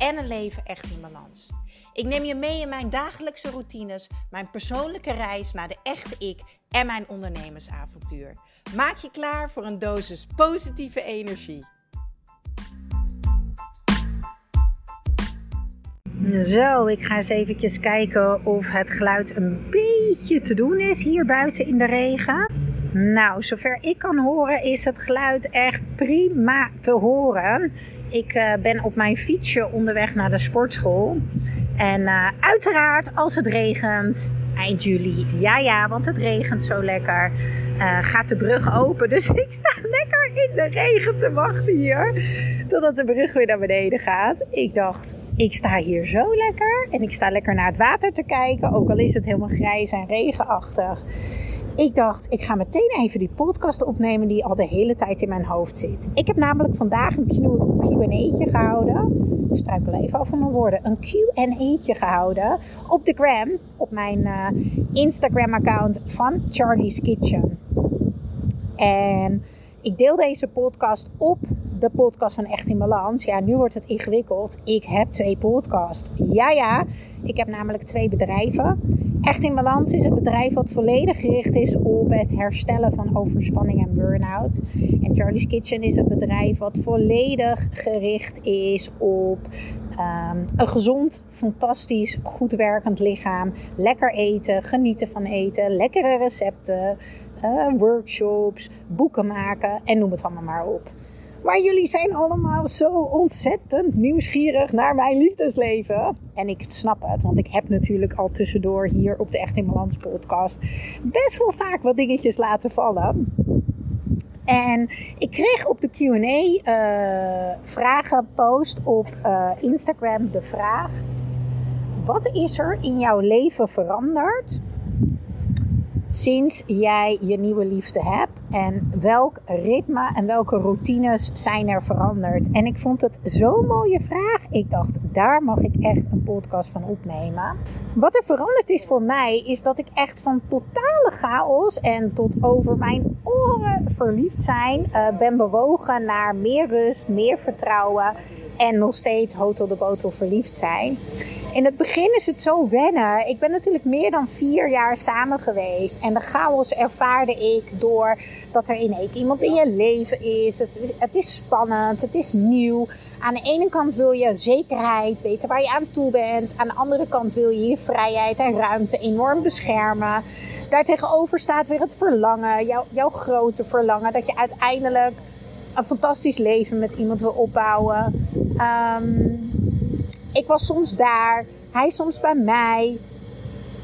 en een leven echt in balans. Ik neem je mee in mijn dagelijkse routines, mijn persoonlijke reis naar de echte ik en mijn ondernemersavontuur. Maak je klaar voor een dosis positieve energie. Zo, ik ga eens eventjes kijken of het geluid een beetje te doen is hier buiten in de regen. Nou, zover ik kan horen is het geluid echt prima te horen. Ik uh, ben op mijn fietsje onderweg naar de sportschool. En uh, uiteraard, als het regent, eind juli, ja ja, want het regent zo lekker, uh, gaat de brug open. Dus ik sta lekker in de regen te wachten hier, totdat de brug weer naar beneden gaat. Ik dacht, ik sta hier zo lekker en ik sta lekker naar het water te kijken, ook al is het helemaal grijs en regenachtig. Ik dacht, ik ga meteen even die podcast opnemen die al de hele tijd in mijn hoofd zit. Ik heb namelijk vandaag een Q&A'tje gehouden. Ik struikel even over mijn woorden. Een Q&A'tje gehouden op de gram, op mijn uh, Instagram-account van Charlie's Kitchen. En ik deel deze podcast op de podcast van Echt in Balans. Ja, nu wordt het ingewikkeld. Ik heb twee podcasts. Ja, ja. Ik heb namelijk twee bedrijven. Echt in Balans is het bedrijf wat volledig gericht is op het herstellen van overspanning en burn-out. En Charlie's Kitchen is het bedrijf wat volledig gericht is op um, een gezond, fantastisch, goed werkend lichaam. Lekker eten, genieten van eten, lekkere recepten, uh, workshops, boeken maken en noem het allemaal maar op. Maar jullie zijn allemaal zo ontzettend nieuwsgierig naar mijn liefdesleven. En ik snap het, want ik heb natuurlijk al tussendoor hier op de Echt in Balans podcast best wel vaak wat dingetjes laten vallen. En ik kreeg op de QA vragen post op uh, Instagram de vraag: Wat is er in jouw leven veranderd sinds jij je nieuwe liefde hebt? En welk ritme en welke routines zijn er veranderd? En ik vond het zo'n mooie vraag. Ik dacht, daar mag ik echt een podcast van opnemen. Wat er veranderd is voor mij, is dat ik echt van totale chaos en tot over mijn oren verliefd zijn uh, ben bewogen naar meer rust, meer vertrouwen en nog steeds hotel de botel verliefd zijn. In het begin is het zo wennen. Ik ben natuurlijk meer dan vier jaar samen geweest. En de chaos ervaarde ik door dat er in één iemand in je leven is. Het is spannend, het is nieuw. Aan de ene kant wil je zekerheid, weten waar je aan toe bent. Aan de andere kant wil je je vrijheid en ruimte enorm beschermen. Daartegenover staat weer het verlangen, jouw, jouw grote verlangen. Dat je uiteindelijk een fantastisch leven met iemand wil opbouwen. Um, ik was soms daar, hij soms bij mij.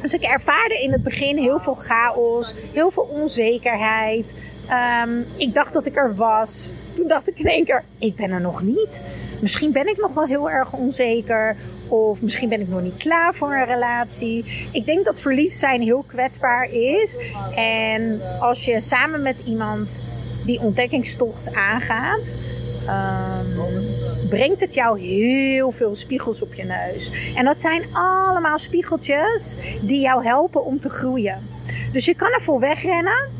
Dus ik ervaarde in het begin heel veel chaos, heel veel onzekerheid. Um, ik dacht dat ik er was. Toen dacht ik in één keer, ik ben er nog niet. Misschien ben ik nog wel heel erg onzeker. Of misschien ben ik nog niet klaar voor een relatie. Ik denk dat verliefd zijn heel kwetsbaar is. En als je samen met iemand die ontdekkingstocht aangaat, um, brengt het jou heel veel spiegels op je neus. En dat zijn allemaal spiegeltjes die jou helpen om te groeien. Dus je kan ervoor wegrennen.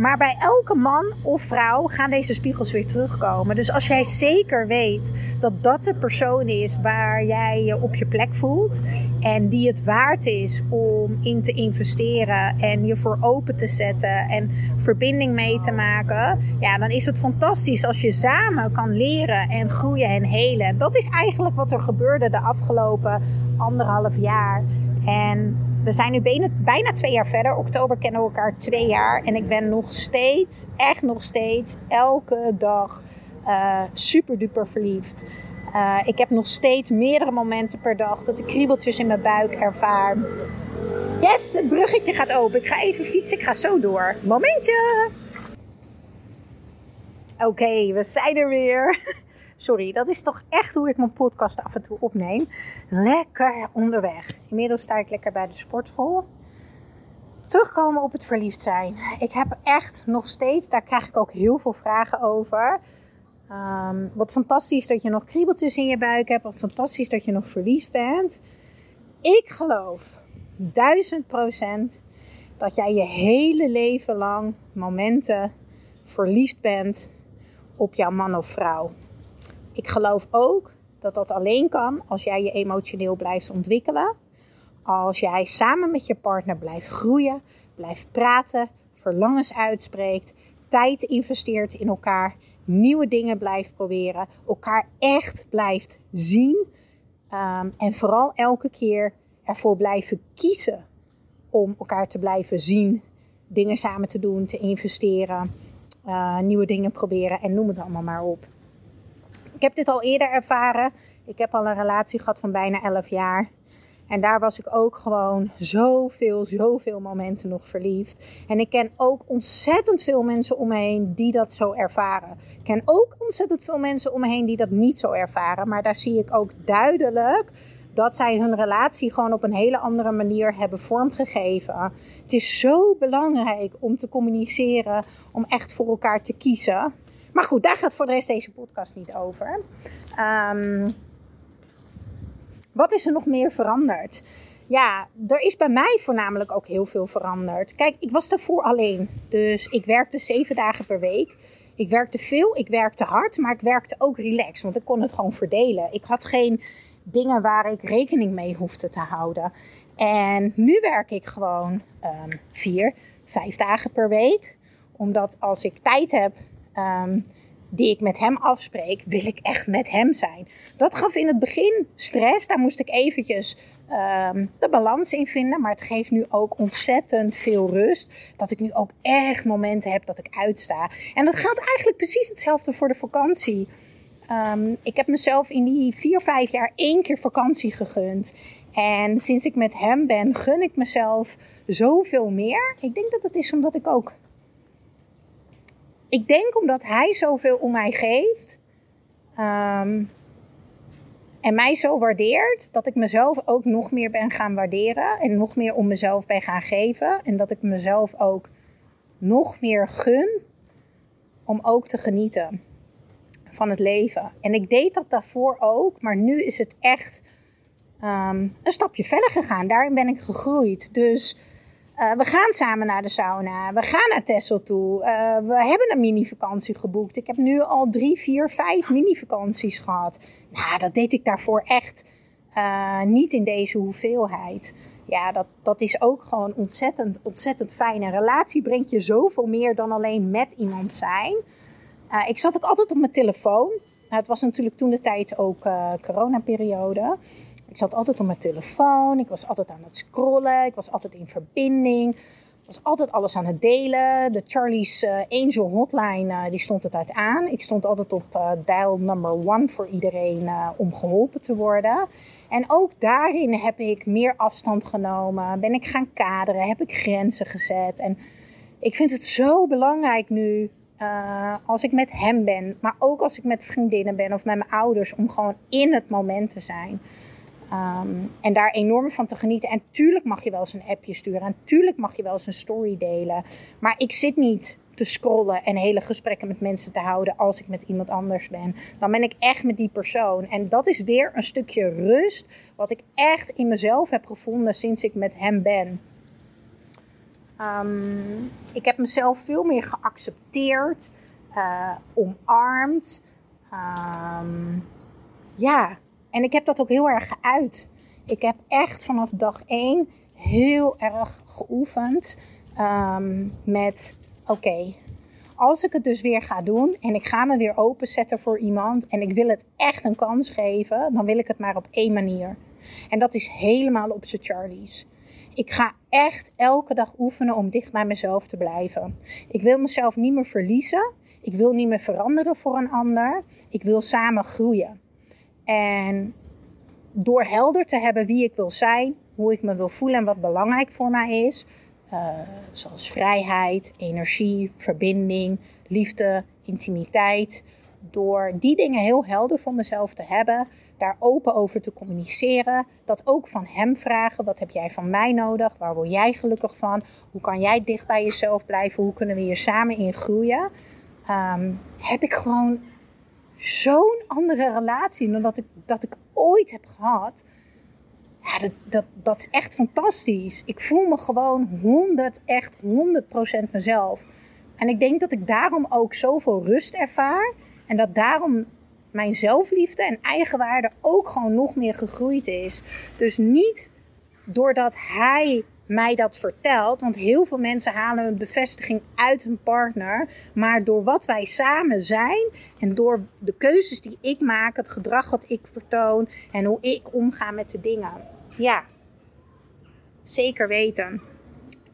Maar bij elke man of vrouw gaan deze spiegels weer terugkomen. Dus als jij zeker weet dat dat de persoon is waar jij je op je plek voelt. En die het waard is om in te investeren en je voor open te zetten en verbinding mee te maken. Ja, dan is het fantastisch als je samen kan leren en groeien en helen. Dat is eigenlijk wat er gebeurde de afgelopen anderhalf jaar. En we zijn nu bijna, twee jaar verder. Oktober kennen we elkaar twee jaar. En ik ben nog steeds, echt nog steeds, elke dag uh, super duper verliefd. Uh, ik heb nog steeds meerdere momenten per dag dat ik kriebeltjes in mijn buik ervaar. Yes, het bruggetje gaat open. Ik ga even fietsen. Ik ga zo door. Momentje. Oké, we zijn er weer. Sorry, dat is toch echt hoe ik mijn podcast af en toe opneem. Lekker onderweg. Inmiddels sta ik lekker bij de sportschool. Terugkomen op het verliefd zijn. Ik heb echt nog steeds, daar krijg ik ook heel veel vragen over. Ehm, wat fantastisch dat je nog kriebeltjes in je buik hebt. Wat fantastisch dat je nog verliefd bent. Ik geloof duizend procent dat jij je hele leven lang momenten verliefd bent op jouw man of vrouw. Ik geloof ook dat dat alleen kan als jij je emotioneel blijft ontwikkelen. Als jij samen met je partner blijft groeien, blijft praten, verlangens uitspreekt, tijd investeert in elkaar, nieuwe dingen blijft proberen, elkaar echt blijft zien um, en vooral elke keer ervoor blijven kiezen om elkaar te blijven zien, dingen samen te doen, te investeren, uh, nieuwe dingen proberen en noem het allemaal maar op. Ik heb dit al eerder ervaren. Ik heb al een relatie gehad van bijna 11 jaar. En daar was ik ook gewoon zoveel, zoveel momenten nog verliefd. En ik ken ook ontzettend veel mensen om me heen die dat zo ervaren. Ik ken ook ontzettend veel mensen om me heen die dat niet zo ervaren. Maar daar zie ik ook duidelijk dat zij hun relatie gewoon op een hele andere manier hebben vormgegeven. Het is zo belangrijk om te communiceren, om echt voor elkaar te kiezen. Maar goed, daar gaat voor de rest deze podcast niet over. Um, wat is er nog meer veranderd? Ja, er is bij mij voornamelijk ook heel veel veranderd. Kijk, ik was daarvoor alleen. Dus ik werkte zeven dagen per week. Ik werkte veel, ik werkte hard, maar ik werkte ook relaxed. Want ik kon het gewoon verdelen. Ik had geen dingen waar ik rekening mee hoefde te houden. En nu werk ik gewoon um, vier, vijf dagen per week. Omdat als ik tijd heb, um, die ik met hem afspreek, wil ik echt met hem zijn. Dat gaf in het begin stress. Daar moest ik eventjes um, de balans in vinden. Maar het geeft nu ook ontzettend veel rust. Dat ik nu ook echt momenten heb dat ik uitsta. En dat geldt eigenlijk precies hetzelfde voor de vakantie. Um, ik heb mezelf in die vier, vijf jaar één keer vakantie gegund. En sinds ik met hem ben, gun ik mezelf zoveel meer. Ik denk dat het is omdat ik ook ik denk omdat hij zoveel om mij geeft. Um, en mij zo waardeert dat ik mezelf ook nog meer ben gaan waarderen. En nog meer om mezelf ben gaan geven. En dat ik mezelf ook nog meer gun om ook te genieten van het leven. En ik deed dat daarvoor ook, maar nu is het echt um, een stapje verder gegaan. Daarin ben ik gegroeid. Dus uh, we gaan samen naar de sauna. We gaan naar Texel toe. Uh, we hebben een mini-vakantie geboekt. Ik heb nu al drie, vier, vijf mini-vakanties gehad. Nou, dat deed ik daarvoor echt uh, niet in deze hoeveelheid. Ja, dat, dat is ook gewoon ontzettend, ontzettend fijn. Een relatie brengt je zoveel meer dan alleen met iemand zijn. ik zat ook altijd op mijn telefoon. Nou, het was natuurlijk toen de tijd ook coronaperiode. Ik zat altijd op mijn telefoon. Ik was altijd aan het scrollen. Ik was altijd in verbinding. Ik was altijd alles aan het delen. De Charlie's uh, Angel Hotline, uh, die stond het uit aan. Ik stond altijd op uh, dial number one voor iedereen om geholpen te worden. En ook daarin heb ik meer afstand genomen. Ben ik gaan kaderen. Heb ik grenzen gezet. En ik vind het zo belangrijk nu als ik met hem ben, maar ook als ik met vriendinnen ben of met mijn ouders, om gewoon in het moment te zijn. Um, en daar enorm van te genieten. En tuurlijk mag je wel eens een appje sturen. En tuurlijk mag je wel eens een story delen. Maar ik zit niet te scrollen en hele gesprekken met mensen te houden als ik met iemand anders ben. Dan ben ik echt met die persoon. En dat is weer een stukje rust. Wat ik echt in mezelf heb gevonden sinds ik met hem ben. Um, ik heb mezelf veel meer geaccepteerd, uh, omarmd. Um, ja, en ik heb dat ook heel erg geuit. Ik heb echt vanaf dag één heel erg geoefend um, met: oké, als ik het dus weer ga doen en ik ga me weer openzetten voor iemand en ik wil het echt een kans geven, dan wil ik het maar op één manier. En dat is helemaal op z'n Charlie's. Ik ga echt elke dag oefenen om dicht bij mezelf te blijven. Ik wil mezelf niet meer verliezen. Ik wil niet meer veranderen voor een ander. Ik wil samen groeien. En door helder te hebben wie ik wil zijn, hoe ik me wil voelen en wat belangrijk voor mij is, uh, zoals vrijheid, energie, verbinding, liefde, intimiteit. Door die dingen heel helder voor mezelf te hebben, daar open over te communiceren. Dat ook van hem vragen. Wat heb jij van mij nodig? Waar word jij gelukkig van? Hoe kan jij dicht bij jezelf blijven? Hoe kunnen we hier samen in groeien? Ehm, heb ik gewoon zo'n andere relatie dan dat ik, dat ik ooit heb gehad. Ja, dat, dat, dat is echt fantastisch. Ik voel me gewoon 100, echt 100% mezelf. En ik denk dat ik daarom ook zoveel rust ervaar. En dat daarom mijn zelfliefde en eigenwaarde ook gewoon nog meer gegroeid is. Dus niet doordat hij mij dat vertelt. Want heel veel mensen halen een bevestiging uit hun partner. Maar door wat wij samen zijn en door de keuzes die ik maak, het gedrag wat ik vertoon en hoe ik omga met de dingen. Ja, zeker weten.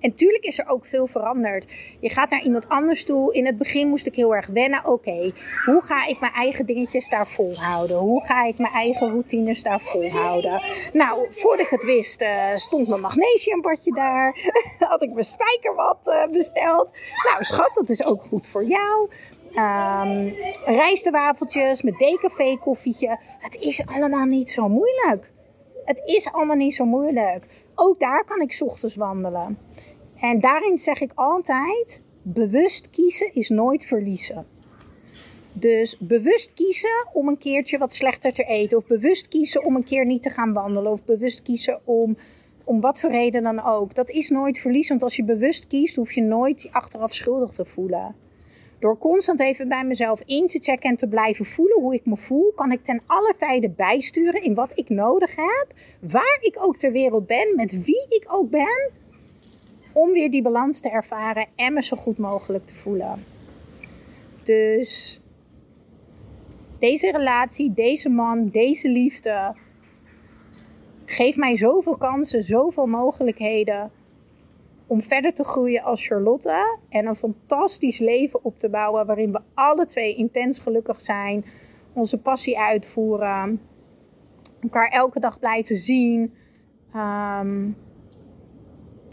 En tuurlijk is er ook veel veranderd. Je gaat naar iemand anders toe. In het begin moest ik heel erg wennen. Oké, hoe ga ik mijn eigen dingetjes daar volhouden? Hoe ga ik mijn eigen routines daar volhouden? Nou, voordat ik het wist, uh, stond mijn magnesiumbadje daar. Had ik mijn spijkerwat uh, besteld. Nou, schat, dat is ook goed voor jou. Um, rijstewafeltjes met decafé koffietje. Het is allemaal niet zo moeilijk. Het is allemaal niet zo moeilijk. Ook daar kan ik ochtends wandelen. En daarin zeg ik altijd: bewust kiezen is nooit verliezen. Dus bewust kiezen om een keertje wat slechter te eten, of bewust kiezen om een keer niet te gaan wandelen, of bewust kiezen om, om wat voor reden dan ook. Dat is nooit verliezen, want als je bewust kiest, hoef je nooit je achteraf schuldig te voelen. Door constant even bij mezelf in te checken en te blijven voelen hoe ik me voel, kan ik ten alle tijde bijsturen in wat ik nodig heb, waar ik ook ter wereld ben, met wie ik ook ben, om weer die balans te ervaren en me zo goed mogelijk te voelen. Dus deze relatie, deze man, deze liefde geeft mij zoveel kansen, zoveel mogelijkheden om verder te groeien als Charlotte en een fantastisch leven op te bouwen waarin we alle twee intens gelukkig zijn, onze passie uitvoeren, elkaar elke dag blijven zien. Um,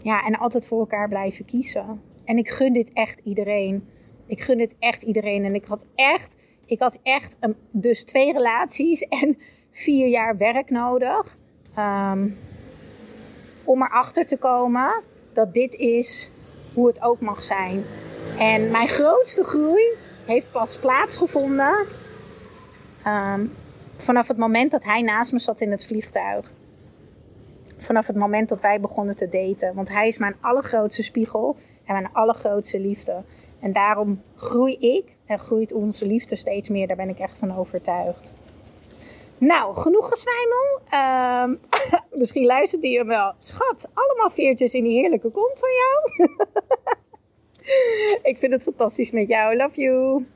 ja, en altijd voor elkaar blijven kiezen. En ik gun dit echt iedereen. Ik gun dit echt iedereen. En ik had echt, ik had echt een, dus twee relaties en vier jaar werk nodig. Um, om erachter te komen dat dit is hoe het ook mag zijn. En mijn grootste groei heeft pas plaatsgevonden um, vanaf het moment dat hij naast me zat in het vliegtuig vanaf het moment dat wij begonnen te daten. Want hij is mijn allergrootste spiegel en mijn allergrootste liefde. En daarom groei ik en groeit onze liefde steeds meer. Daar ben ik echt van overtuigd. Nou, genoeg gezwijmel. Uh, misschien luistert hij hem wel. Schat, allemaal veertjes in die heerlijke kont van jou. ik vind het fantastisch met jou. Love you.